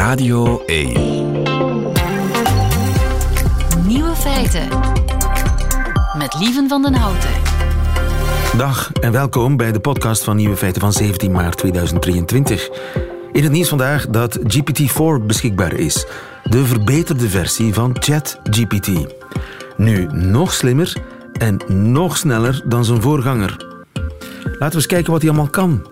Radio 1. Nieuwe feiten. Met Lieven van den Houten. Dag en welkom bij de podcast van Nieuwe Feiten van 17 maart 2023. In het nieuws vandaag dat GPT-4 beschikbaar is. De verbeterde versie van ChatGPT. Nu nog slimmer en nog sneller dan zijn voorganger. Laten we eens kijken wat hij allemaal kan.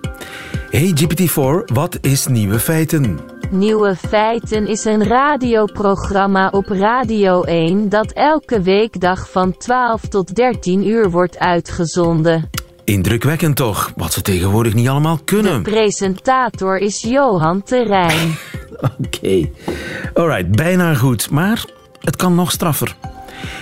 Hey GPT-4, wat is Nieuwe Feiten? Nieuwe Feiten is een radioprogramma op Radio 1 dat elke weekdag van 12 tot 13 uur wordt uitgezonden. Indrukwekkend toch, wat ze tegenwoordig niet allemaal kunnen. De presentator is Johan Terrein. Oké. Alright, bijna goed, maar het kan nog straffer.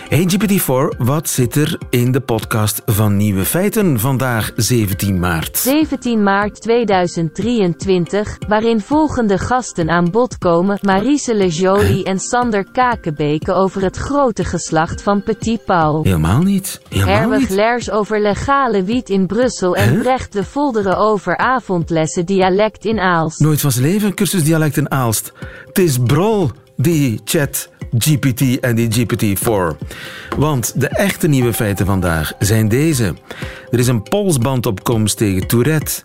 Hey GPT-4, wat zit er in de podcast van Nieuwe Feiten vandaag 17 maart? 17 maart 2023, waarin volgende gasten aan bod komen: Marisele Jolie en Sander Kakenbeke over het grote geslacht van Petit Paul. Helemaal niet. Helemaal Herwig niet. Lers over legale wiet in Brussel en Huh? Brecht de Volderen over avondlessen dialect in Aalst. Nooit van zijn leven cursus dialect in Aalst. Het is brol, die chat GPT en die GPT-4. Want de echte nieuwe feiten vandaag zijn deze. Er is een polsbandopkomst tegen Tourette.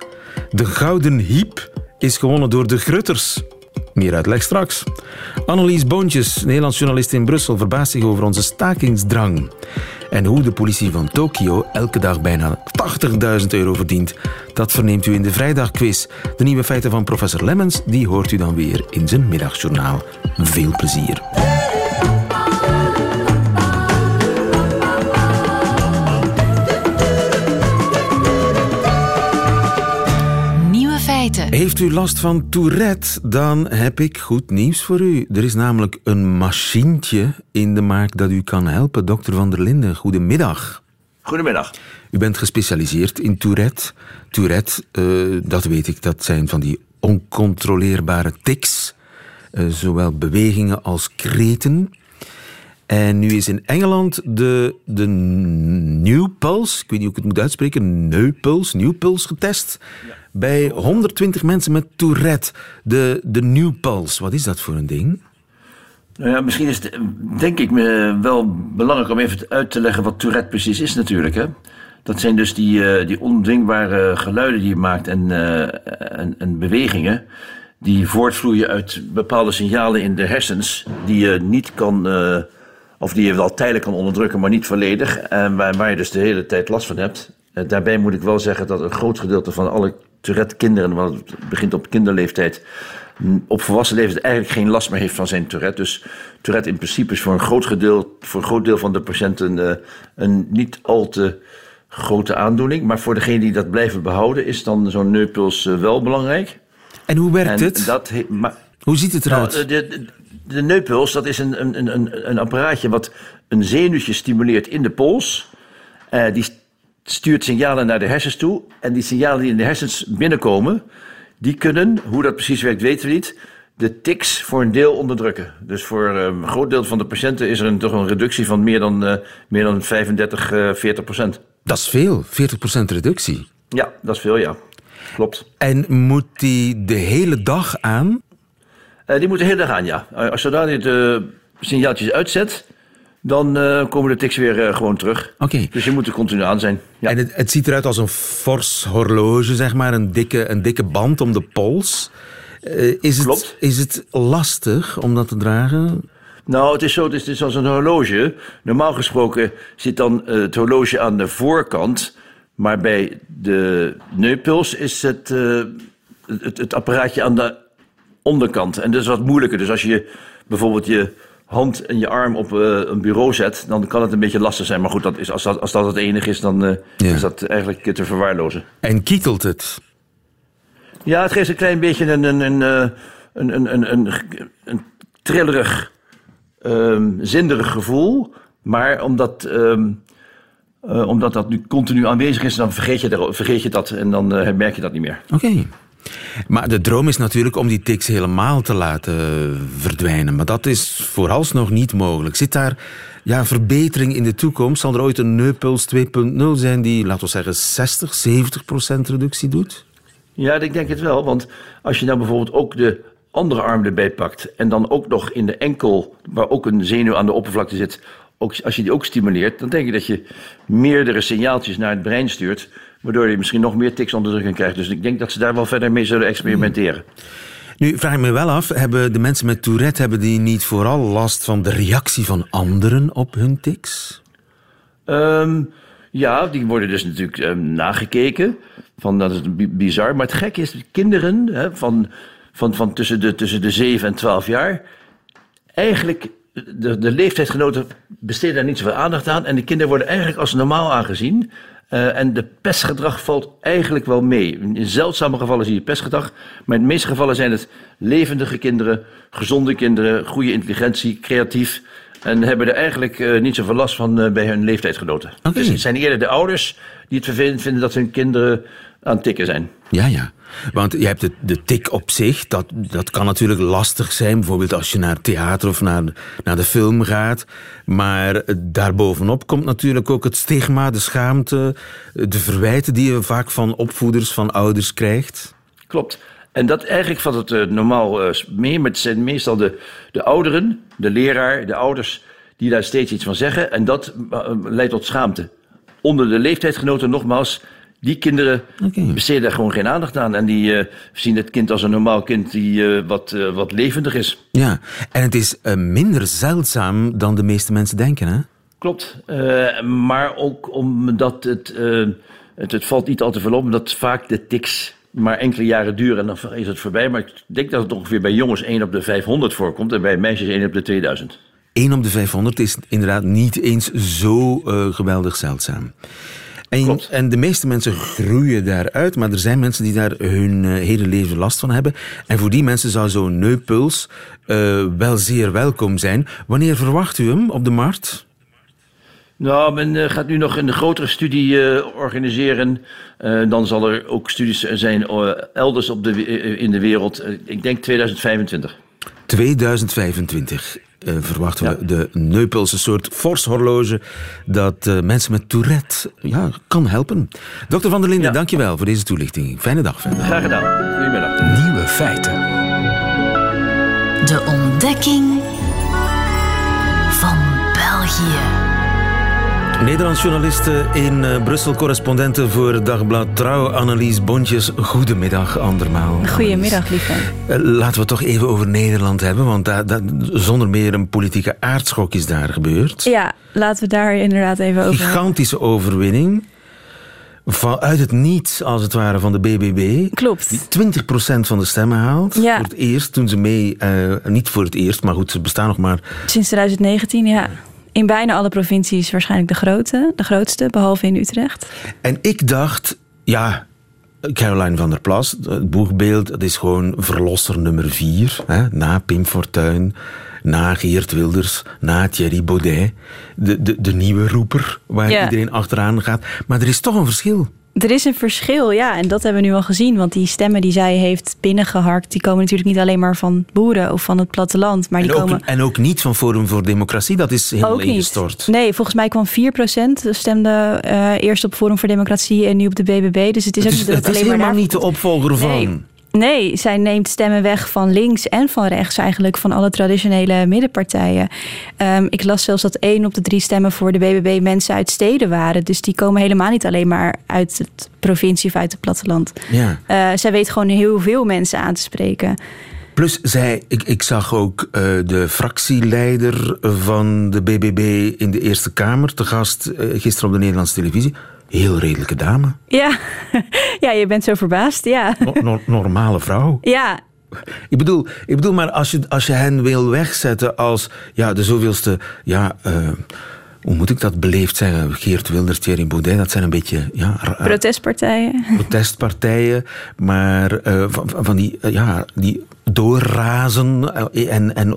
De Gouden Hiep is gewonnen door de Grutters. Meer uitleg straks. Annelies Boontjes, Nederlands journalist in Brussel, verbaast zich over onze stakingsdrang. En hoe de politie van Tokio elke dag bijna 80.000 euro verdient. Dat verneemt u in de vrijdagquiz. De nieuwe feiten van professor Lemmens, die hoort u dan weer in zijn middagjournaal. Veel plezier. Heeft u last van Tourette? Dan heb ik goed nieuws voor u. Er is namelijk een machientje in de markt dat u kan helpen. Dokter Van der Linden, goedemiddag. Goedemiddag. U bent gespecialiseerd in Tourette. Tourette, eh, dat weet ik, dat zijn van die oncontroleerbare tics. eh, zowel bewegingen als kreten. En nu is in Engeland de, de New Pulse, ik weet niet hoe ik het moet uitspreken, New Pulse, New Pulse getest. Bij 120 mensen met Tourette. De, de New Pulse, wat is dat voor een ding? Nou ja, misschien is het, denk ik, wel belangrijk om even uit te leggen wat Tourette precies is natuurlijk. Hè? Dat zijn dus die, eh, die ondwingbare geluiden die je maakt en, eh, en, en bewegingen... die voortvloeien uit bepaalde signalen in de hersens... die je niet kan, eh, of die je wel tijdelijk kan onderdrukken, maar niet volledig. En waar, waar je dus de hele tijd last van hebt. Daarbij moet ik wel zeggen dat een groot gedeelte van alle Tourette-kinderen... want het begint op kinderleeftijd op volwassen leeftijd eigenlijk geen last meer heeft van zijn Tourette. Dus Tourette in principe is voor een groot, gedeel, voor een groot deel van de patiënten eh, een niet al te grote aandoening. Maar voor degene die dat blijven behouden is dan zo'n neupuls eh, wel belangrijk. En hoe werkt En het? dat he- maar, Hoe ziet het nou, eruit? eh, de, de, de neupuls, dat is een, een, een- een, een apparaatje wat een zenuwtje stimuleert in de pols. Eh, die stuurt signalen naar de hersens toe. En die signalen die in de hersens binnenkomen, die kunnen, hoe dat precies werkt weten we niet, de tics voor een deel onderdrukken. Dus voor eh, een groot deel van de patiënten is er een, toch een reductie van meer dan, eh, meer dan 35, eh 40 procent. Dat is veel, 40% reductie. Ja, dat is veel, ja. Klopt. En moet die de hele dag aan? Eh, die moeten de hele dag aan, ja. Eh, Als zodra je de signaaltjes uitzet, dan eh, komen de tics weer eh, gewoon terug. Oké. Dus je moet er continu aan zijn. Ja. En het, het ziet eruit als een fors horloge, zeg maar. Een dikke, een dikke band om de pols. Eh, is, het, Klopt. is het lastig om dat te dragen? Nou, het is zo, het is, het is als een horloge. Normaal gesproken zit dan het horloge aan de voorkant. Maar bij de neupuls is het, het, het apparaatje aan de onderkant. En dat is wat moeilijker. Dus als je bijvoorbeeld je hand en je arm op eh, een bureau zet... dan kan het een beetje lastig zijn. Maar goed, dat is, als, dat, als dat het enige is, dan eh, Ja. is dat eigenlijk te verwaarlozen. En kietelt het? Ja, het geeft een klein beetje een, een, een, eh, een, een, een, een, een trillerig, ehm, zinderig gevoel. Maar omdat, ehm, eh, omdat dat nu continu aanwezig is, dan vergeet je, vergeet je dat en dan merk je dat niet meer. Oké. Maar de droom is natuurlijk om die tics helemaal te laten verdwijnen. Maar dat is vooralsnog niet mogelijk. Zit daar ja, verbetering in de toekomst? Zal er ooit een Neupuls 2.0 zijn die, laten we zeggen, 60, 70 procent reductie doet? Ja, ik denk het wel. Want als je nou bijvoorbeeld ook de andere arm erbij pakt en dan ook nog in de enkel, waar ook een zenuw aan de oppervlakte zit, ook, als je die ook stimuleert, dan denk ik dat je meerdere signaaltjes naar het brein stuurt, waardoor je misschien nog meer tiksonderdrukking krijgt. Dus ik denk dat ze daar wel verder mee zullen experimenteren. Nu vraag ik me wel af, hebben de mensen met Tourette hebben die niet vooral last van de reactie van anderen op hun tics? Ehm, ja, die worden dus natuurlijk ehm, nagekeken. Van, dat is bizar. Maar het gekke is, kinderen hè, van, van, van tussen, de, tussen de 7 en 12 jaar, eigenlijk de, de leeftijdsgenoten besteden daar niet zoveel aandacht aan. En de kinderen worden eigenlijk als normaal aangezien. Uh, en de pestgedrag valt eigenlijk wel mee. In zeldzame gevallen zie je pestgedrag. Maar in de meeste gevallen zijn het levendige kinderen, gezonde kinderen, goede intelligentie, creatief. En hebben er eigenlijk uh, niet zoveel last van uh, bij hun leeftijdsgenoten. Okay. Dus het zijn eerder de ouders die het vervelend vinden dat hun kinderen aan het tikken zijn. Ja, ja. Want je hebt de, de tik op zich, dat, dat kan natuurlijk lastig zijn. Bijvoorbeeld als je naar theater of naar, naar de film gaat. Maar daarbovenop komt natuurlijk ook het stigma, de schaamte, de verwijten die je vaak van opvoeders, van ouders krijgt. Klopt. En dat eigenlijk valt het uh, normaal uh, mee, maar het zijn meestal de, de ouderen, de leraar, de ouders, die daar steeds iets van zeggen. En dat uh, leidt tot schaamte. Onder de leeftijdsgenoten nogmaals die kinderen okay. besteden daar gewoon geen aandacht aan. En die uh, zien het kind als een normaal kind die uh, wat, uh, wat levendig is. Ja, en het is minder zeldzaam dan de meeste mensen denken, hè? Klopt. maar ook omdat het, het, het valt niet al te veel op, omdat vaak de tics maar enkele jaren duren en dan is het voorbij. Maar ik denk dat het ongeveer bij jongens 1 op de 500 voorkomt en bij meisjes 1 op de 2000. 1 op de 500 is inderdaad niet eens zo geweldig zeldzaam. En, en, de meeste mensen groeien daaruit, maar er zijn mensen die daar hun uh, hele leven last van hebben. En voor die mensen zou zo'n neuppuls uh, wel zeer welkom zijn. Wanneer verwacht u hem op de markt? Nou, men uh, gaat nu nog een grotere studie organiseren. dan zal er ook studies zijn elders op de, in de wereld. ik denk 2025. 2025 uh, verwachten ja. we de Neupels, een soort fors horloge dat uh, mensen met Tourette ja, kan helpen. Dokter Van der Linden, ja. dankjewel voor deze toelichting. Fijne dag verder. Graag gedaan. Goedemiddag. Nieuwe feiten. De ontdekking van België. Nederlands journalisten in uh, Brussel, correspondenten voor Dagblad Trouw, Annelies Bontjes. Goedemiddag, andermaal. Goedemiddag, lieve. Uh, laten we het toch even over Nederland hebben, want da, da, zonder meer een politieke aardschok is daar gebeurd. Ja, laten we daar inderdaad even over Gigantische overwinning. Vanuit het niets, als het ware, van de BBB. Klopt. Die 20% van de stemmen haalt. Ja. Voor het eerst, toen ze mee... Uh, niet voor het eerst, maar goed, ze bestaan nog maar... Sinds 2019, ja in bijna alle provincies waarschijnlijk de, grote, de grootste, behalve in Utrecht. En ik dacht, ja, Caroline van der Plas, het boegbeeld, dat is gewoon verlosser nummer vier. Hè, na Pim Fortuyn, na Geert Wilders, na Thierry Baudet. De, de, de nieuwe roeper waar ja. iedereen achteraan gaat. Maar er is toch een verschil. Er is een verschil, ja. En dat hebben we nu al gezien. Want die stemmen die zij heeft binnengeharkt... die komen natuurlijk niet alleen maar van boeren of van het platteland. Maar die en, ook, komen... en ook niet van Forum voor Democratie. Dat is helemaal ook ingestort. Niet. Nee, volgens mij kwam 4% stemde uh, eerst op Forum voor Democratie... en nu op de BBB. Dus het is, het ook is, niet het het is alleen helemaal maar niet de opvolger van... Nee. Nee, zij neemt stemmen weg van links en van rechts eigenlijk, van alle traditionele middenpartijen. Um, ik las zelfs dat één op de drie stemmen voor de BBB mensen uit steden waren. Dus die komen helemaal niet alleen maar uit het provincie of uit het platteland. Ja. Uh, zij weet gewoon heel veel mensen aan te spreken. Plus, zij, ik, ik zag ook uh, de fractieleider van de BBB in de Eerste Kamer te gast uh, gisteren op de Nederlandse televisie. Heel redelijke dame. Ja, ja je bent zo verbaasd, ja. No no normale vrouw. Ja. Ik bedoel, ik bedoel maar als je, als je hen wil wegzetten als ja, de zoveelste... Ja, uh, hoe moet ik dat beleefd zeggen? Geert Wilders, Thierry Baudet, dat zijn een beetje... Ja, protestpartijen. Protestpartijen, maar uh, van, van, die, uh, ja, die doorrazen en, en,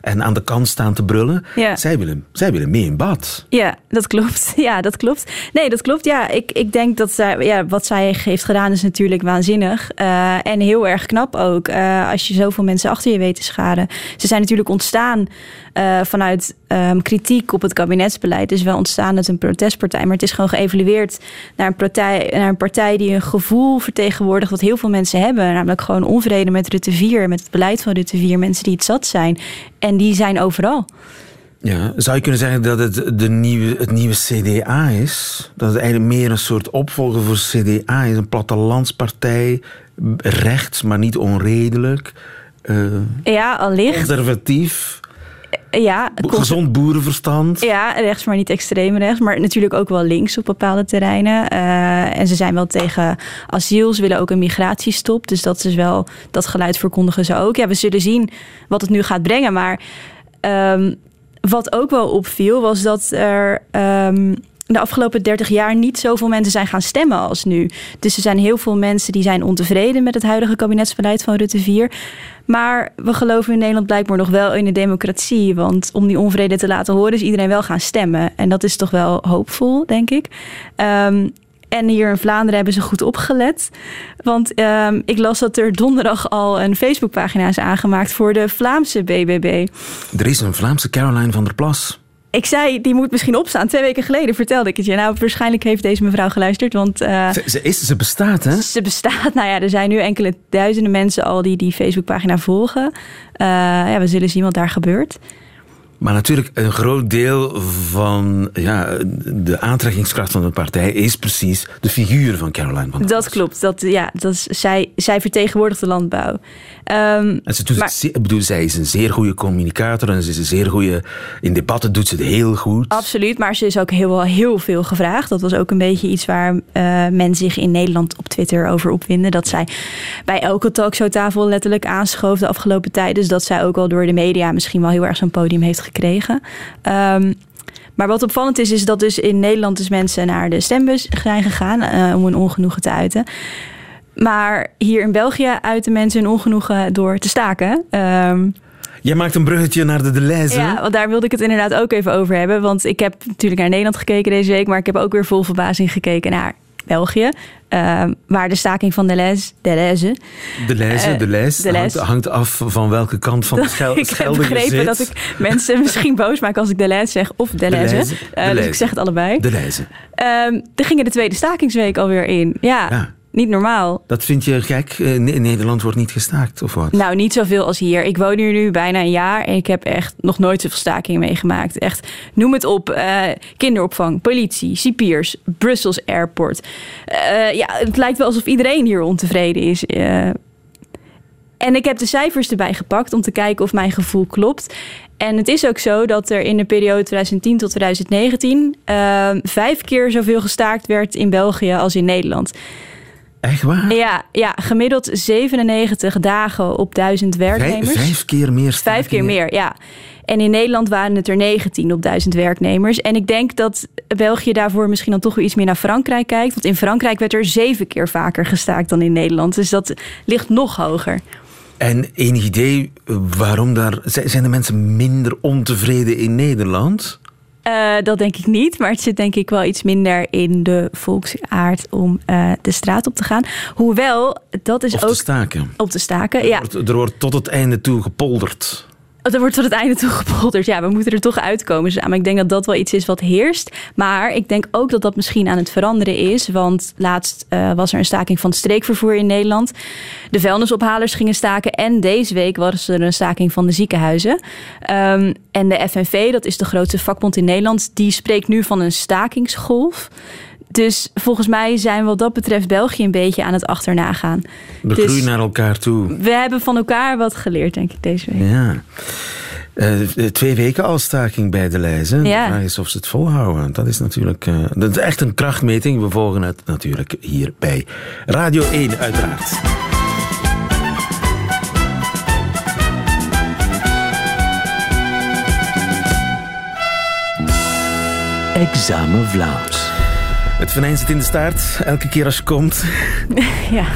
en aan de kant staan te brullen. Ja. Zij, willen, zij willen mee in bad. Ja, dat klopt. Ja, dat klopt. Nee, dat klopt. Ja, ik, ik denk dat zij, ja, wat zij heeft gedaan is natuurlijk waanzinnig. Uh, en heel erg knap ook. Uh, als je zoveel mensen achter je weet te scharen. Ze zijn natuurlijk ontstaan uh, vanuit um, kritiek op het kabinetsbeleid. Dus wel ontstaan uit een protestpartij. Maar het is gewoon geëvalueerd naar een, partij, naar een partij die een gevoel vertegenwoordigt... wat heel veel mensen hebben. Namelijk gewoon onvrede met Rutte 4 met het beleid van Rutte 4. Mensen die het zat zijn. En die zijn overal. Ja, zou je kunnen zeggen dat het de nieuwe, het nieuwe CDA is? Dat het eigenlijk meer een soort opvolger voor CDA is? Een plattelandspartij, rechts, maar niet onredelijk. Uh, ja, allicht. Conservatief. Ja, gezond boerenverstand. Ja, rechts, maar niet extreem rechts. Maar natuurlijk ook wel links op bepaalde terreinen. Uh, en ze zijn wel tegen asiel. Ze willen ook een migratiestop. Dus dat is wel, dat geluid verkondigen ze ook. Ja, we zullen zien wat het nu gaat brengen. Maar um, wat ook wel opviel, was dat er. Um, de afgelopen 30 jaar niet zoveel mensen zijn gaan stemmen als nu. Dus er zijn heel veel mensen die zijn ontevreden met het huidige kabinetsbeleid van Rutte 4. Maar we geloven in Nederland blijkbaar nog wel in de democratie. Want om die onvrede te laten horen is iedereen wel gaan stemmen. En dat is toch wel hoopvol, denk ik. Um, en hier in Vlaanderen hebben ze goed opgelet. Want uh, ik las dat er donderdag al een Facebookpagina is aangemaakt voor de Vlaamse BBB. Er is een Vlaamse Caroline van der Plas. Ik zei, die moet misschien opstaan. Twee weken geleden vertelde ik het je. Nou, waarschijnlijk heeft deze mevrouw geluisterd. Want, uh, ze, ze, is, ze bestaat, hè? Ze bestaat. Nou ja, er zijn nu enkele duizenden mensen al die die Facebookpagina volgen. Uh, ja, we zullen zien wat daar gebeurt. Maar natuurlijk, een groot deel van ja, de aantrekkingskracht van de partij is precies de figuur van Caroline van der Dat klopt. Dat, ja, dat is, zij, zij vertegenwoordigt de landbouw. Um, en ze doet maar, het, bedoel, zij is een zeer goede communicator en ze is een zeer goede. In debatten doet ze het heel goed. Absoluut, maar ze is ook heel, heel veel gevraagd. Dat was ook een beetje iets waar uh, men zich in Nederland op Twitter over opwinde. Dat zij bij elke talkshowtafel letterlijk aanschoof de afgelopen tijd. Dus dat zij ook al door de media misschien wel heel erg zo'n podium heeft gekregen. Um, maar wat opvallend is, is dat dus in Nederland dus mensen naar de stembus zijn gegaan uh, om hun ongenoegen te uiten. Maar hier in België uiten mensen hun ongenoegen door te staken. Um, Jij maakt een bruggetje naar de Deleuze. Ja, want daar wilde ik het inderdaad ook even over hebben. Want ik heb natuurlijk naar Nederland gekeken deze week, maar ik heb ook weer vol verbazing gekeken naar België. Uh, waar de staking van Deleuze... Deleuze, Deleuze, uh, Deleuze, hangt, hangt, af van welke kant van de schel, ik heb begrepen dat ik mensen misschien boos maak als ik Deleuze zeg of Deleuze. Deleuze. Uh, dus ik zeg het allebei. Deleuze. Um, er gingen de tweede stakingsweek alweer in. ja. ja. Niet normaal. Dat vind je gek? Eh, in Nederland wordt niet gestaakt of wat? Nou, niet zoveel als hier. Ik woon hier nu bijna een jaar en ik heb echt nog nooit zoveel stakingen meegemaakt. Echt, noem het op. Uh, kinderopvang, politie, cipiers, Brussels Airport. Uh, ja, het lijkt wel alsof iedereen hier ontevreden is. en ik heb de cijfers erbij gepakt om te kijken of mijn gevoel klopt. En het is ook zo dat er in de periode 2010 tot 2019 vijf keer zoveel gestaakt werd in België als in Nederland. Echt waar? Ja, ja, gemiddeld 97 dagen op duizend werknemers. Vijf, vijf keer meer? Vijf keer meer, ja. En in Nederland waren het er 19 op duizend werknemers. En ik denk dat België daarvoor misschien dan toch weer iets meer naar Frankrijk kijkt. Want in Frankrijk werd er zeven keer vaker gestaakt dan in Nederland. Dus dat ligt nog hoger. En enig idee waarom daar. Zijn de mensen minder ontevreden in Nederland? Uh, dat denk ik niet, maar het zit denk ik wel iets minder in de volksaard om uh, de straat op te gaan. Hoewel, dat is of ook... Op te staken. Op te staken, ja. Er wordt, er wordt tot het einde toe gepolderd. Er wordt tot het einde toe gepolderd. Ja, we moeten er toch uitkomen. Maar ik denk dat dat wel iets is wat heerst. Maar ik denk ook dat dat misschien aan het veranderen is. Want laatst uh, was er een staking van het streekvervoer in Nederland. De vuilnisophalers gingen staken. En deze week was er een staking van de ziekenhuizen. Um, en de FNV, dat is de grootste vakbond in Nederland, die spreekt nu van een stakingsgolf. Dus volgens mij zijn wat dat betreft België een beetje aan het achterna gaan. We dus groeien naar elkaar toe. We hebben van elkaar wat geleerd, denk ik, deze week. Ja. Uh, twee weken al staking bij de lijst. Ja. De vraag is of ze het volhouden. Dat is natuurlijk uh, dat is echt een krachtmeting. We volgen het natuurlijk hier bij Radio 1 uiteraard. Examen Vlaams. Het venijn zit in de staart, elke keer als je komt. Ja.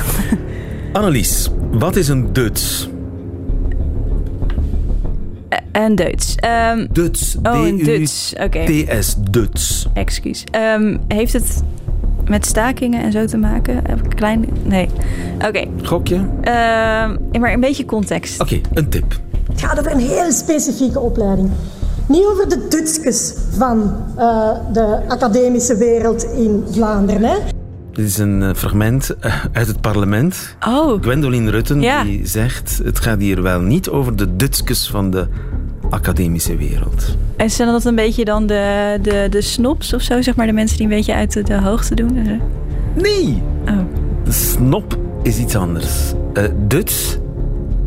Annelies, wat is een Duts? Uh, een Duits. Um, Duts. Oh, een Duts. Oké. Okay. TS, Duts. Excuus. Um, heeft het met stakingen en zo te maken? Klein... Nee. Oké. Okay. Gokje? Uh, maar een beetje context. Oké, okay, een tip. Het gaat over een heel specifieke opleiding. Niet over de Dutskes van uh, de academische wereld in Vlaanderen. Hè. Dit is een eh, fragment eh, uit het parlement. Oh, Gwendoline Rutten Ja. die zegt... Het gaat hier wel niet over de Dutskes van de academische wereld. en zijn dat een beetje dan de, de, de snobs of zo? Zeg maar de mensen die een beetje uit de, de hoogte doen? Nee! Oh. De snop is iets anders. Eh Duts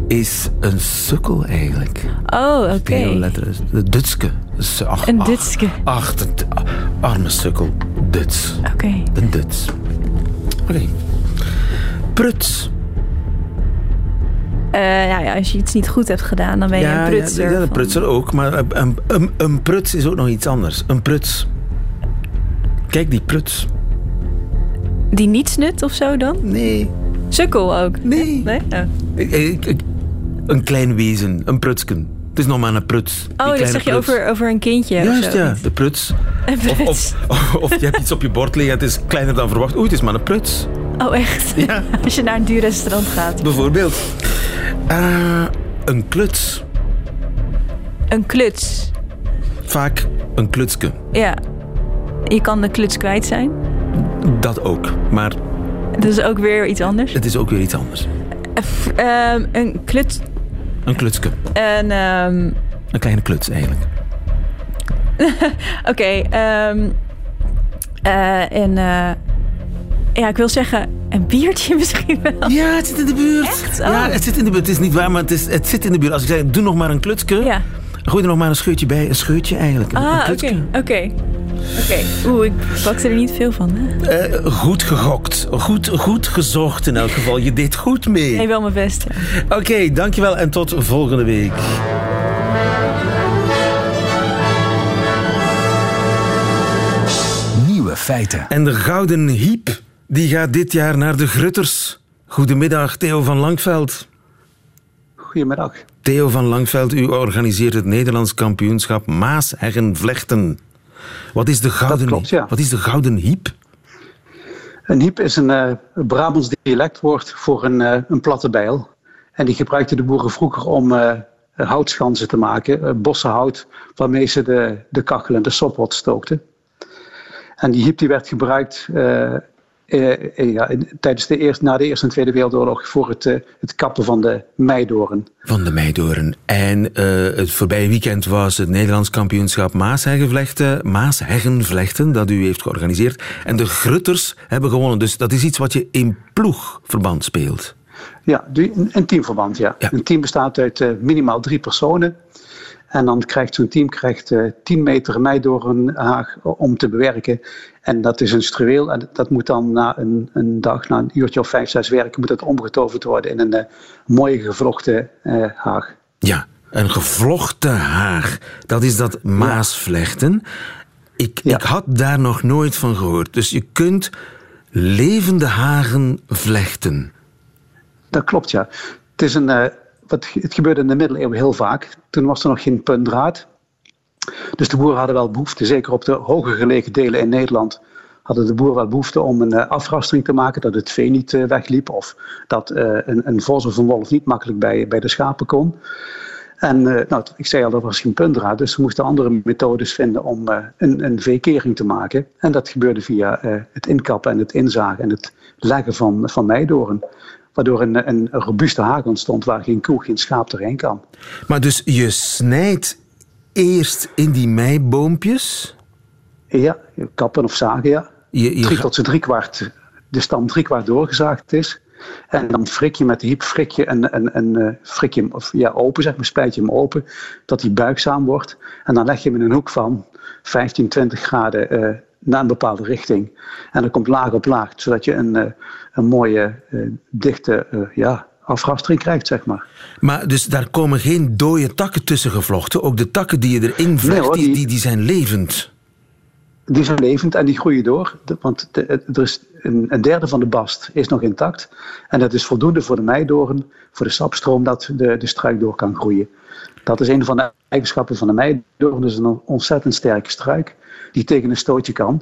is een sukkel eigenlijk. Oh, oké. Letters. De Dutske. Ach, Een Dutske. Ach, de, arme sukkel. Duts. Oké. Een Duts. Oké. Pruts. Eh, ja, als je iets niet goed hebt gedaan, dan ben je een prutser. Ja, ja, een prutser ook. Maar een, een, een, een pruts is ook nog iets anders. Een pruts. Kijk, die pruts. Die niet snut of zo dan? Nee. Sukkel ook? Nee. Nee? Oh, Ik- ik- ik- Een klein wezen. Een prutsken. Het is nog maar een pruts. Oh dat zeg je pruts. over, over een kindje Juist, ja. De pruts. Of, of, of je hebt iets op je bord liggen. Het is kleiner dan verwacht. Oei, het is maar een pruts. Oh, echt? Ja. Als je naar een duur restaurant gaat. Bijvoorbeeld. Eh, een kluts. Een kluts. Vaak een klutske. Ja. Je kan de kluts kwijt zijn. Dat ook. Maar Dat is ook weer iets anders. het is ook weer iets anders. Ehm, een kluts... Een klutske. Een... ehm, Een kleine kluts eigenlijk. Oké. ehm, eh, en... eh, ja, ik wil zeggen... Een biertje misschien wel. Ja, het zit in de buurt. Echt? Ja, Oh. het zit in de buurt. Het is niet waar, maar het, is, het zit in de buurt. Als ik zeg, doe nog maar een klutske. Ja. Gooi er nog maar een scheutje bij. Een scheutje eigenlijk. Ah, oké. klutske. Oké. Oeh, ik pakte er niet veel van. Hè? Eh, goed gegokt. Goed, goed gezocht in elk geval. Je deed goed mee. Nee, wel mijn best. ja. Oké, dankjewel en tot volgende week. Nieuwe feiten. En de Gouden Hiep, die gaat dit jaar naar de Grutters. Goedemiddag, Theo van Langveld. Goedemiddag. Theo van Langveld, u organiseert het Nederlands kampioenschap Maasheggenvlechten. Wat is de Gouden, klopt, ja. Wat is de Gouden Hiep? Een hiep is een eh Brabants dialectwoord voor een, eh, een platte bijl. En die gebruikten de boeren vroeger om eh, houtschansen te maken, bossenhout, waarmee ze de, de kachel en de sopot stookten. En die hiep die werd gebruikt eh, eh, ja, tijdens de eerste, na de Eerste en Tweede Wereldoorlog voor het, eh, het kappen van de meidoren. Van de Meidoren. En het voorbije weekend was het Nederlands kampioenschap Maasheggenvlechten, Maasheggenvlechten, dat u heeft georganiseerd. En de Grutters hebben gewonnen. Dus dat is iets wat je in ploegverband speelt. Ja, een, teamverband, ja. Ja. Een team bestaat uit minimaal drie personen. En dan krijgt zo'n team krijgt, eh 10 meter meidoornhaag om te bewerken. En dat is een struweel. En dat moet dan na een, een dag, na een uurtje of vijf, zes werken, moet dat omgetoverd worden in een eh, mooie gevlochten eh, haag. Ja, een gevlochten haag. Dat is dat Maasvlechten. Ik, Ja. ik had daar nog nooit van gehoord. Dus je kunt levende hagen vlechten. Dat klopt, ja. Het, is een, eh, het gebeurde in de middeleeuwen heel vaak. Toen was er nog geen puntdraad. Dus de boeren hadden wel behoefte, zeker op de hoger gelegen delen in Nederland, hadden de boeren wel behoefte om een eh, afrastering te maken, dat het vee niet eh, wegliep of dat eh, een, een vos of een wolf niet makkelijk bij, bij de schapen kon. En nou, ik zei al, dat was geen puntdraad, dus ze moesten andere methodes vinden om een, een veekering te maken. En dat gebeurde via het inkappen en het inzagen en het leggen van, van meidoren. Waardoor een, een, robuuste haag ontstond waar geen koe, geen schaap doorheen kan. Maar dus je snijdt eerst in die meiboompjes. Ja, kappen of zagen, ja. Je, je Drie tot ze driekwart, de stam driekwart doorgezaagd is. En dan frik je met de hiep frik je een, een, een, eh, frik je hem, of, ja, open, zeg maar, splijt je hem open, dat hij buigzaam wordt. En dan leg je hem in een hoek van 15, 20 graden eh, naar een bepaalde richting. En dan komt laag op laag, zodat je een, eh, een mooie, eh, dichte eh, ja, afrastering krijgt, zeg maar. Maar dus daar komen geen dode takken tussen gevlochten. Ook de takken die je erin vlecht, Nee, hoor, die, die- zijn levend. Die zijn levend en die groeien door. Want er is een, een derde van de bast is nog intact. En dat is voldoende voor de meidoorn, voor de sapstroom, dat de, de struik door kan groeien. Dat is een van de eigenschappen van de meidoorn. Dat is een ontzettend sterke struik die tegen een stootje kan.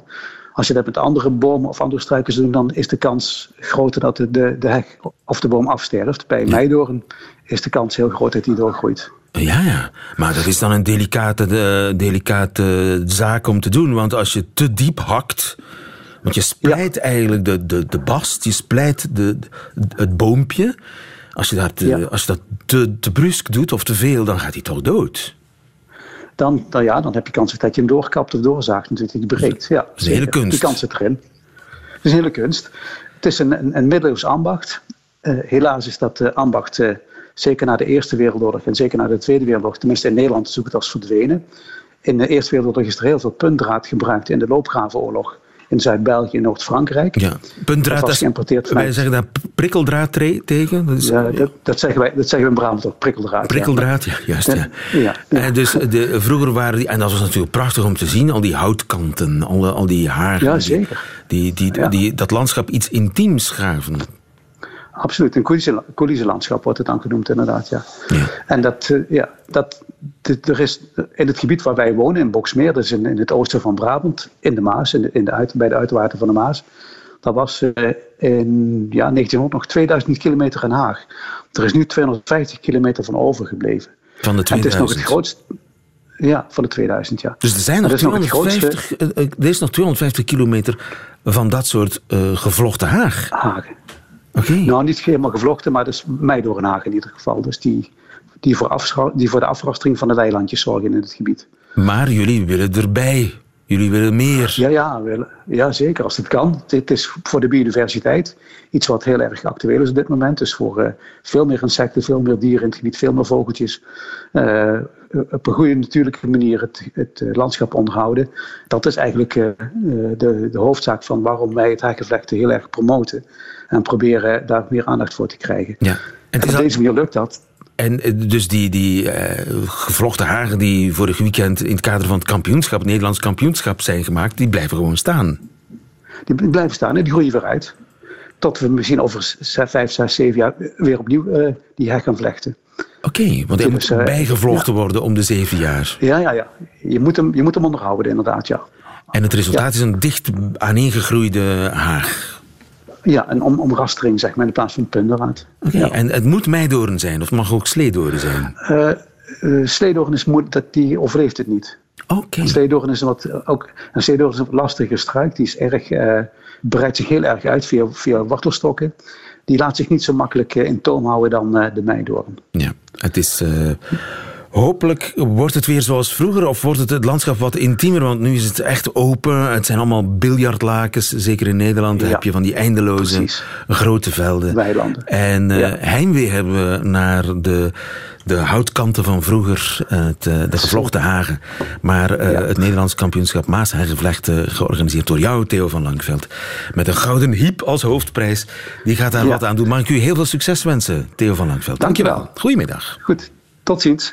Als je dat met andere bomen of andere struiken zou doen, dan is de kans groter dat de, de, de heg of de boom afsterft. Bij een meidoorn is de kans heel groot dat die doorgroeit. Ja, ja. Maar dat is dan een delicate, eh, delicate zaak om te doen. Want als je te diep hakt, Want je splijt eigenlijk de, de, de bast, je splijt de, de- het boompje. Als je, daar te- Ja. als je dat te, te brusk doet of te veel, dan gaat hij toch dood. Dan, dan, ja, dan heb je kans dat je hem doorkapt of doorzaagt, natuurlijk, die breekt. Ja, is een hele kunst. Die kans zit erin. Het is een hele kunst. Het is een, een, een middeleeuws ambacht. Eh, helaas is dat eh, ambacht, eh, zeker na de Eerste Wereldoorlog en zeker na de Tweede Wereldoorlog, tenminste in Nederland, is het als verdwenen. In de Eerste Wereldoorlog is er heel veel puntdraad gebruikt in de loopgravenoorlog in Zuid-België en Noord-Frankrijk. Ja. Puntdraad, Dat was geïmporteerd wij vanuit- zeggen daar prikkeldraad tegen. Dat is, Ja, dat, dat, zeggen wij, dat zeggen we in Brabant ook, prikkeldraad. Prikkeldraad, ja, juist. Ja. Ja, ja, ja. En dus de, vroeger waren die, en dat was natuurlijk prachtig om te zien, al die houtkanten, al, al die haren. Ja, zeker. Die, die, die dat landschap iets intiems gaven. Absoluut, een coulissen- coulissenlandschap wordt het dan genoemd, inderdaad. Ja. Ja. En dat, eh, ja, dat, dit- er is in het gebied waar wij wonen, in Boksmeer, dat is in, in het oosten van Brabant, in de Maas, in de, in de uit, bij de uiterwater van de Maas. Dat was eh, in ja, 1900 nog 2000 kilometer in Haag. Er is nu 250 kilometer van overgebleven. Van de En het is nog het 2000. grootste. Ja, van de 2000, ja. Dus er zijn nog is nog het grootste 250, eh, eh, er is nog 250 kilometer van dat soort eh, gevlochten haag. Hagen. Nou, niet helemaal gevlochten, maar dat is mij door een haag in ieder geval. Dus die, die, voor die voor de afrastering van de weilandjes zorgen in het gebied. Maar jullie willen erbij. Jullie willen meer. Ja, ja, wel- ja zeker als het kan. Het- Het is voor de biodiversiteit iets wat heel erg actueel is op dit moment. Dus voor eh, veel meer insecten, veel meer dieren in het gebied, veel meer vogeltjes. Eh, op een goede natuurlijke manier het, het eh, landschap onderhouden. Dat is eigenlijk eh, eh, de, de hoofdzaak van waarom wij het haaggevlechten heel erg promoten. En proberen daar meer aandacht voor te krijgen. Ja. En, En op al- deze manier lukt dat. en eh, dus die, die eh, gevlochten hagen die vorig weekend in het kader van het kampioenschap, het Nederlands kampioenschap zijn gemaakt, die blijven gewoon staan. Die blijven staan en die groeien weer uit. Tot we misschien over vijf, zes, zeven jaar weer opnieuw eh, die heg gaan vlechten. Oké, want hij Dus, moet eh, bijgevlochten worden om de zeven jaar. Ja, ja, ja. Je moet hem, je moet hem onderhouden, inderdaad, ja. En het resultaat is een dicht aaneengegroeide haag. Ja, een om, omrastering, zeg maar, in plaats van puntenraad. Oké, en het moet meidoorn zijn, of het mag ook sleedoorn zijn. Eh, sleedoorn is moeilijk, dat, die overleeft het niet. Oké. Sleedoorn is een wat, ook, een sleedoorn is een wat lastige struik. Die is erg, eh, breidt zich heel erg uit via, via wortelstokken. Die laat zich niet zo makkelijk in toom houden dan de meidoorn. Het is... eh, hopelijk wordt het weer zoals vroeger, of wordt het het landschap wat intiemer, want nu is het echt open. Het zijn allemaal biljartlakens, zeker in Nederland. Ja. heb je van die eindeloze Precies. grote velden. Weilanden. En eh Ja. heimwee hebben we naar de, de houtkanten van vroeger, eh, het, eh, de gevlochten hagen. Maar Ja. het Nederlands kampioenschap Maashagevlechten, georganiseerd door jou, Theo van Langveld, met een gouden hiep als hoofdprijs, die gaat daar wat aan doen. Mag ik u heel veel succes wensen, Theo van Langveld. Dank je Dankjewel. wel. Goedemiddag. Goed, tot ziens.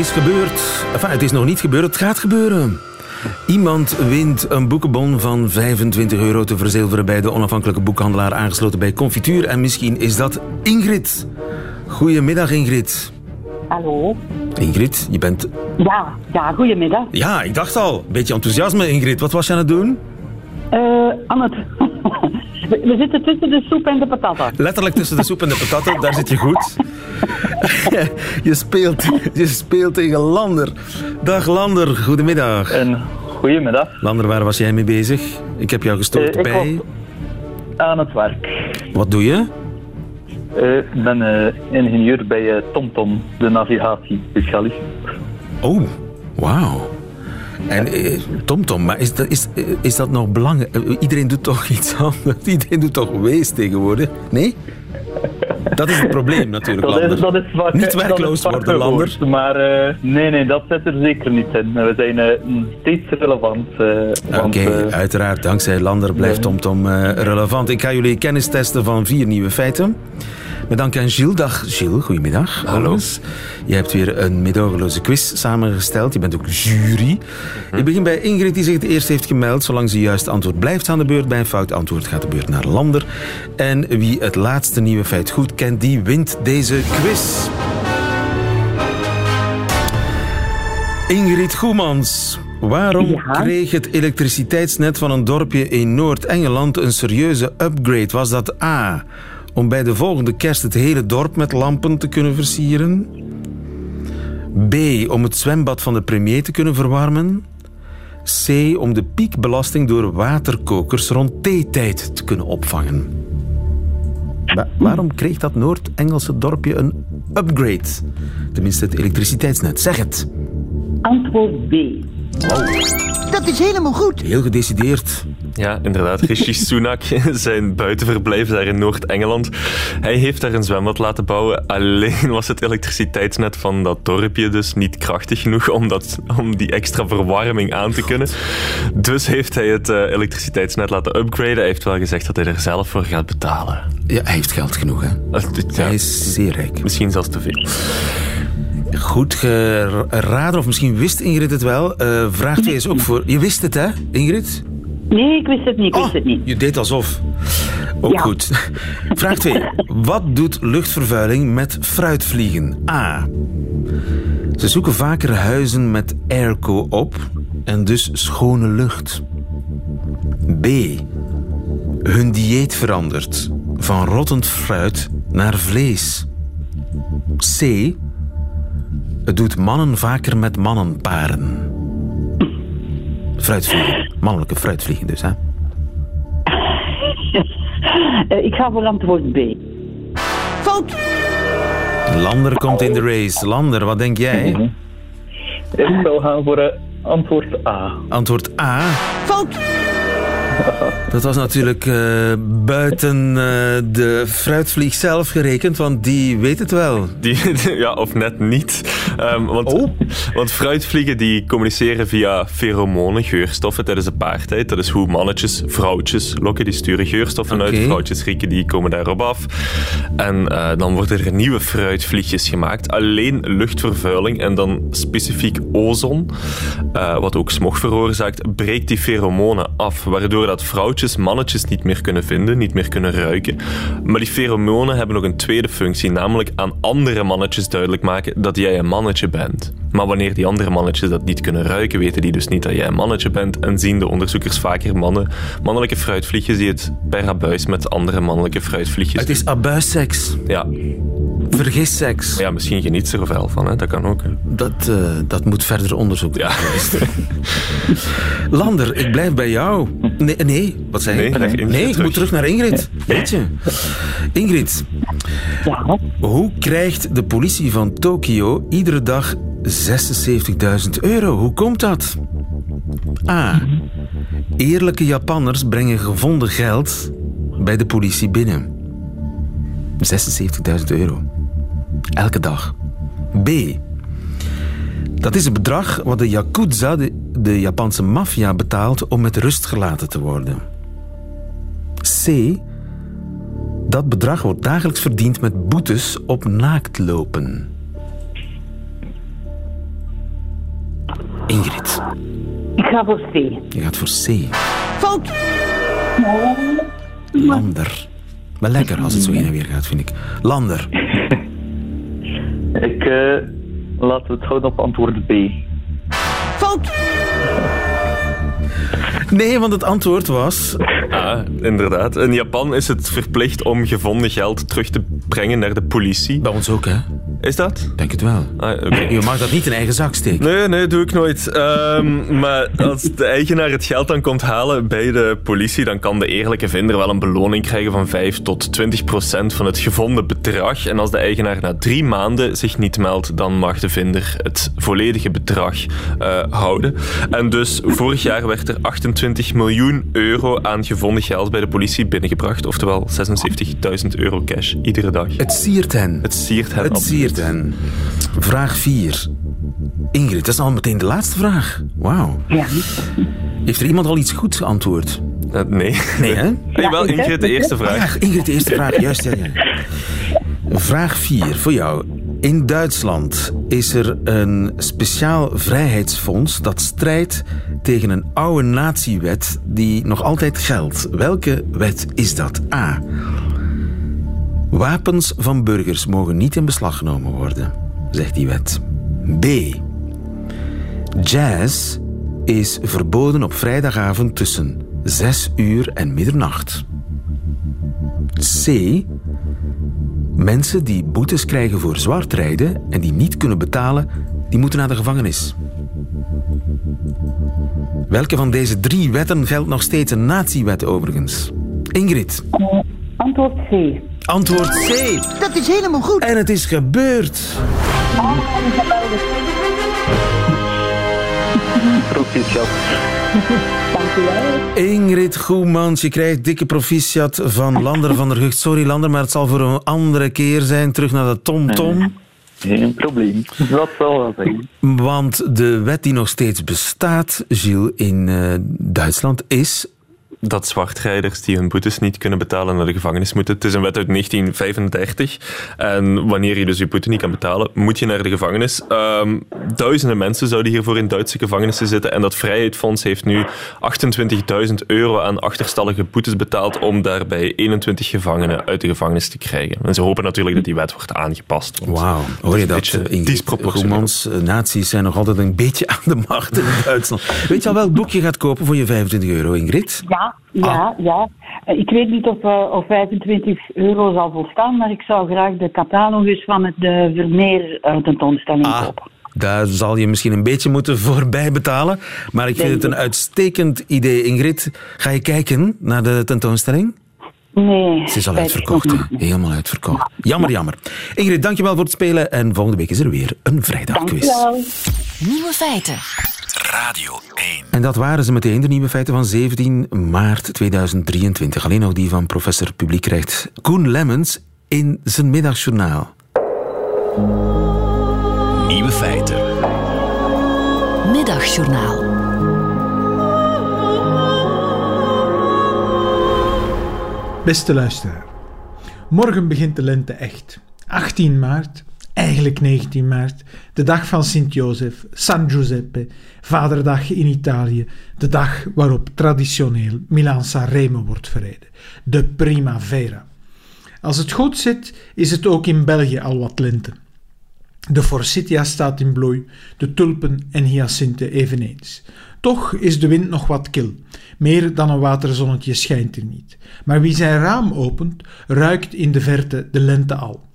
Is gebeurd. Enfin, het is nog niet gebeurd, het gaat gebeuren. Iemand wint een boekenbon van 25 euro te verzilveren bij de onafhankelijke boekhandelaar aangesloten bij Confituur. En misschien is dat Ingrid. Goedemiddag Ingrid. Hallo. Ingrid, je bent... Ja, ja, goedemiddag. Ja, ik dacht al. Beetje enthousiasme Ingrid. Wat was je aan het doen? Eh aan het... we, we zitten tussen de soep en de patata. Letterlijk tussen de soep en de patatten, daar zit je goed. je, speelt, je speelt tegen Lander. Dag Lander, goedemiddag. En goedemiddag. Lander, waar was jij mee bezig? Ik heb jou gestoord ik bij... was aan het werk. Wat doe je? Eh, Ik ben eh, ingenieur bij TomTom, de navigatiespecialist. Oh, wauw. En eh, TomTom, maar is dat, is, eh, is dat nog belangrijk? Eh, Iedereen doet toch iets anders? Iedereen doet toch Wees tegenwoordig? Nee? Dat is het probleem natuurlijk, Dat Lander. is, dat is vaak, Niet dat is werkloos worden, Lander. Maar nee, nee, dat zit er zeker niet in. We zijn eh, steeds relevant. Oké, uiteraard. Dankzij Lander blijft TomTom eh, relevant. Ik ga jullie kennis testen van vier nieuwe feiten. Met dank aan Gilles. Dag Gilles, goedemiddag. Hallo. Je hebt weer een medogeloze quiz samengesteld. Je bent ook jury. Ik begin bij Ingrid, die zich het eerst heeft gemeld. Zolang ze juist antwoord blijft aan de beurt. Bij een fout antwoord gaat de beurt naar Lander. En wie het laatste nieuwe feit goed kent, die wint deze quiz. Ingrid Goemans, waarom Ja? kreeg het elektriciteitsnet van een dorpje in Noord-Engeland een serieuze upgrade? Was dat A, om bij de volgende kerst het hele dorp met lampen te kunnen versieren? B. Om het zwembad van de premier te kunnen verwarmen? C. Om de piekbelasting door waterkokers rond theetijd te kunnen opvangen? Wa- waarom kreeg dat Noord-Engelse dorpje een upgrade? Tenminste, het elektriciteitsnet. Zeg het. Antwoord B. Dat is helemaal goed. Heel gedecideerd. Ja, inderdaad. Rishi Sunak, zijn buitenverblijf daar in Noord-Engeland. Hij heeft daar een zwembad laten bouwen. Alleen was het elektriciteitsnet van dat dorpje dus niet krachtig genoeg om, dat, om die extra verwarming aan te kunnen. Dus heeft hij het eh, elektriciteitsnet laten upgraden. Hij heeft wel gezegd dat hij er zelf voor gaat betalen. Ja, hij heeft geld genoeg, hè? Hij is zeer rijk. Misschien zelfs te veel. Goed geraden, of misschien wist Ingrid het wel. Eh, vraag 2 is ook voor... Je wist het, hè, Ingrid? Nee, ik wist het niet. Ik wist het niet. Je deed alsof. Ook Ja. goed. Vraag 2. Wat doet luchtvervuiling met fruitvliegen? A. Ze zoeken vaker huizen met airco op en dus schone lucht. B. Hun dieet verandert van rottend fruit naar vlees. C. Het doet mannen vaker met mannen paren. Fruitvliegen. Mannelijke fruitvliegen dus, hè? Eh, ik ga voor antwoord B. Fout. Lander komt in de race. Lander, wat denk jij? Ik zal gaan voor eh, antwoord A. Antwoord A. Fout. Dat was natuurlijk eh, buiten eh, de fruitvlieg zelf gerekend, want die weet het wel. Die, ja, of net niet. Ehm, want, Oh. want fruitvliegen die communiceren via pheromonen, geurstoffen tijdens de paartijd. Dat is hoe mannetjes vrouwtjes lokken. Die sturen geurstoffen uit. Vrouwtjes rieken, die komen daarop af. En eh, dan worden er nieuwe fruitvliegjes gemaakt. Alleen luchtvervuiling en dan specifiek ozon, wat ook smog veroorzaakt, breekt die pheromonen af. Waardoor dat vrouwtjes mannetjes niet meer kunnen vinden, niet meer kunnen ruiken. Maar die pheromonen hebben nog een tweede functie, namelijk aan andere mannetjes duidelijk maken dat jij een mannetje bent. Maar wanneer die andere mannetjes dat niet kunnen ruiken, weten die dus niet dat jij een mannetje bent en zien de onderzoekers vaker mannen, mannelijke fruitvliegjes die het per abuis met andere mannelijke fruitvliegjes Het is abuisseks. Ja. Vergis seks. Ja, misschien geniet ze er wel van, hè? dat kan ook. hè. Dat, eh, dat moet verder onderzoek geweest. Lander, ik blijf bij jou. Nee, nee wat zei je? Nee, nee ik terug. moet terug naar Ingrid. Weet je. Ingrid, hoe krijgt de politie van Tokio iedere dag 76.000 euro? Hoe komt dat? A. Eerlijke Japanners brengen gevonden geld bij de politie binnen. 76.000 euro. Elke dag. B. Dat is het bedrag wat de Yakuza, de, Japanse maffia, betaalt om met rust gelaten te worden. C. Dat bedrag wordt dagelijks verdiend met boetes op naaktlopen. Ingrid, Ik ga voor C. je gaat voor C. Fout. Lander. Wel lekker als het zo heen en weer gaat, vind ik. Lander. Ik eh, laten we het houden op antwoord B. Fout. Nee, want het antwoord was... Ah, inderdaad. In Japan is het verplicht om gevonden geld terug te brengen naar de politie. Bij ons ook, hè? Is dat? Denk het wel. Ah. Je mag dat niet in eigen zak steken. Nee, nee, doe ik nooit. Ehm, maar als de eigenaar het geld dan komt halen bij de politie, dan kan de eerlijke vinder wel een beloning krijgen van 5 tot 20 procent van het gevonden bedrag. En als de eigenaar na drie maanden zich niet meldt, dan mag de vinder het volledige bedrag eh, houden. En dus vorig jaar werd er 28 miljoen euro aan gevonden geld bij de politie binnengebracht. Oftewel 76.000 euro cash iedere dag. Het siert hen. Het siert hen Het absoluut. Vraag 4. Ingrid, dat is al meteen de laatste vraag. Wauw. Ja. Heeft er iemand al iets goeds geantwoord? Eh, nee. Nee, hè? Hey, wel, Ingrid, de eerste vraag. Ja, Ingrid, de eerste vraag. Juist, ja, ja. Vraag 4 voor jou. In Duitsland is er een speciaal vrijheidsfonds dat strijdt tegen een oude natiewet die nog altijd geldt. Welke wet is dat? A. Wapens van burgers mogen niet in beslag genomen worden, zegt die wet. B. Jazz is verboden op vrijdagavond tussen 6 uur en middernacht. C. Mensen die boetes krijgen voor zwart rijden en die niet kunnen betalen, die moeten naar de gevangenis. Welke van deze drie wetten geldt nog steeds een natiewet overigens? Ingrid. Antwoord C. Antwoord C. Dat is helemaal goed. En het is gebeurd. Proficiat. Ingrid Goemans, je krijgt dikke proficiat van Lander van der Gucht. Sorry Lander, maar het zal voor een andere keer zijn. Terug naar de TomTom. Geen probleem. Dat zal wel zijn. Want de wet die nog steeds bestaat, Gilles, in eh, Duitsland is dat zwartrijders die hun boetes niet kunnen betalen naar de gevangenis moeten. Het is een wet uit 1935. En wanneer je dus je boete niet kan betalen, moet je naar de gevangenis. Ehm, duizenden mensen zouden hiervoor in Duitse gevangenissen zitten. En dat Vrijheidsfonds heeft nu 28.000 euro aan achterstallige boetes betaald om daarbij 21 gevangenen uit de gevangenis te krijgen. En ze hopen natuurlijk dat die wet wordt aangepast. Wauw, hoor je dat? Ingrid Goemans, nazi's zijn nog altijd een beetje aan de macht in Duitsland. Weet je al welk boek je gaat kopen voor je 25 euro, Ingrid? Ja, ja, ja. Eh, Ik weet niet of, eh, of 25 euro zal volstaan, maar ik zou graag de catalogus van het de Vermeer eh, tentoonstelling Ah. kopen. Daar zal je misschien een beetje moeten voorbij betalen. Maar ik vind het een uitstekend idee, Ingrid. Ga je kijken naar de tentoonstelling? Nee. Ze is al uitverkocht. Helemaal uitverkocht. Jammer, jammer. Ingrid, dankjewel voor het spelen. En volgende week is er weer een vrijdagquiz. Dankjewel. Nieuwe feiten. Radio 1. En dat waren ze meteen, de nieuwe feiten van 17 maart 2023. Alleen nog die van professor Publiek krijgt Koen Lemmens in zijn middagjournaal. Nieuwe feiten. Middagjournaal. Beste luisteraar, morgen begint de lente echt. 18 maart, eigenlijk 19 maart, de dag van Sint-Jozef, San Giuseppe, Vaderdag in Italië, de dag waarop traditioneel Milaan-San Remo wordt verreden, de Primavera. Als het goed zit, is het ook in België al wat lente. De forsythia staat in bloei, de tulpen en hyacinten eveneens. Toch is de wind nog wat kil. Meer dan een waterzonnetje schijnt er niet. Maar wie zijn raam opent, ruikt in de verte de lente al.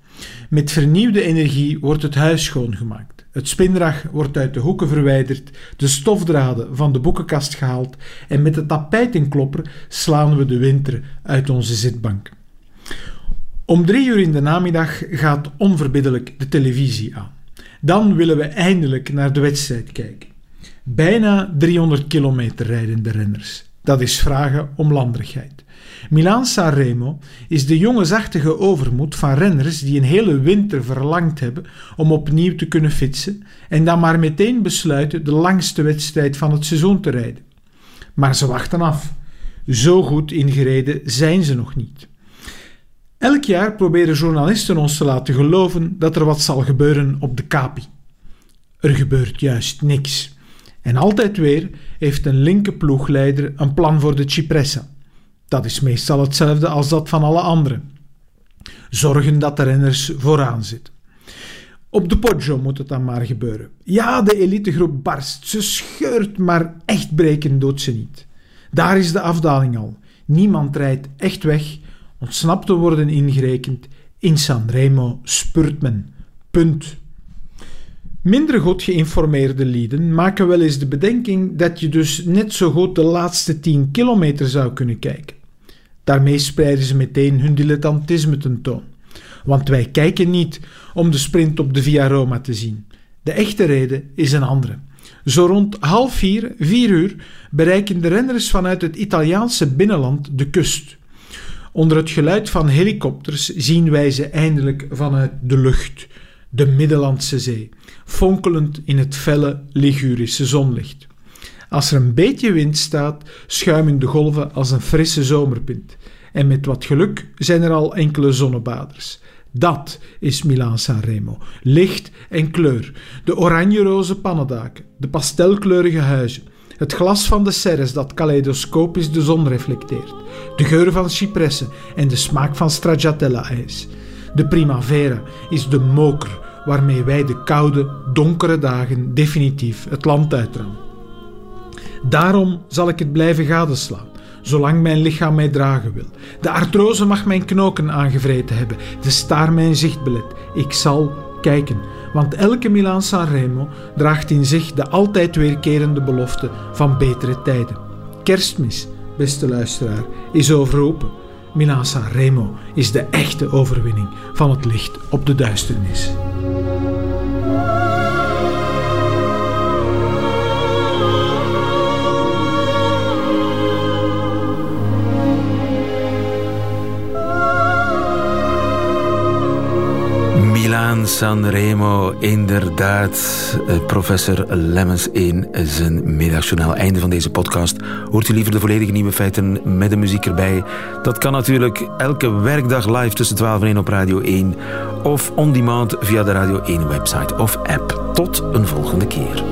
Met vernieuwde energie wordt het huis schoongemaakt. Het spinrag wordt uit de hoeken verwijderd, de stofdraden van de boekenkast gehaald en met de tapijtenklopper slaan we de winter uit onze zitbank. Om drie uur in de namiddag gaat onverbiddelijk de televisie aan. Dan willen we eindelijk naar de wedstrijd kijken. Bijna 300 kilometer rijden de renners. Dat is vragen om landerigheid. Milaan-San Remo is de jonge zachtige overmoed van renners die een hele winter verlangd hebben om opnieuw te kunnen fietsen en dan maar meteen besluiten de langste wedstrijd van het seizoen te rijden. Maar ze wachten af. Zo goed ingereden zijn ze nog niet. Elk jaar proberen journalisten ons te laten geloven dat er wat zal gebeuren op de Capi. Er gebeurt juist niks. En altijd weer heeft een linker ploegleider een plan voor de Cipressa. Dat is meestal hetzelfde als dat van alle anderen. Zorgen dat de renners vooraan zitten. Op de Poggio moet het dan maar gebeuren. Ja, de elitegroep barst. Ze scheurt, maar echt breken doet ze niet. Daar is de afdaling al. Niemand rijdt echt weg. Ontsnapt te worden ingerekend. In Sanremo spurt men. Punt. Minder goed geïnformeerde lieden maken wel eens de bedenking dat je dus net zo goed de laatste 10 kilometer zou kunnen kijken. Daarmee spreiden ze meteen hun dilettantisme tentoon. Want wij kijken niet om de sprint op de Via Roma te zien. De echte reden is een andere. Zo rond half vier, vier uur, bereiken de renners vanuit het Italiaanse binnenland de kust. Onder het geluid van helikopters zien wij ze eindelijk vanuit de lucht, de Middellandse Zee, fonkelend in het felle Ligurische zonlicht. Als er een beetje wind staat, schuimen de golven als een frisse zomerpint. En met wat geluk zijn er al enkele zonnebaders. Dat is Milaan-San Remo. Licht en kleur. De oranje-roze pannendaken. De pastelkleurige huizen. Het glas van de serres dat kaleidoscopisch de zon reflecteert. De geur van cipressen en de smaak van stracciatella-ijs. De primavera is de moker waarmee wij de koude, donkere dagen definitief het land uitrammen. Daarom zal ik het blijven gadeslaan, zolang mijn lichaam mij dragen wil. De artrose mag mijn knoken aangevreten hebben, de staar mijn zicht belet. Ik zal kijken, want elke Milaan Sanremo draagt in zich de altijd weerkerende belofte van betere tijden. Kerstmis, beste luisteraar, is overroepen. Milaan Sanremo is de echte overwinning van het licht op de duisternis. Milaan Sanremo, inderdaad. Eh, Professor Lemmens in zijn middagjournaal. Einde van deze podcast. Hoort u liever de volledige nieuwe feiten met de muziek erbij? Dat kan natuurlijk elke werkdag live tussen 12 en 1 op Radio 1. Of on demand via de Radio 1 website of app. Tot een volgende keer.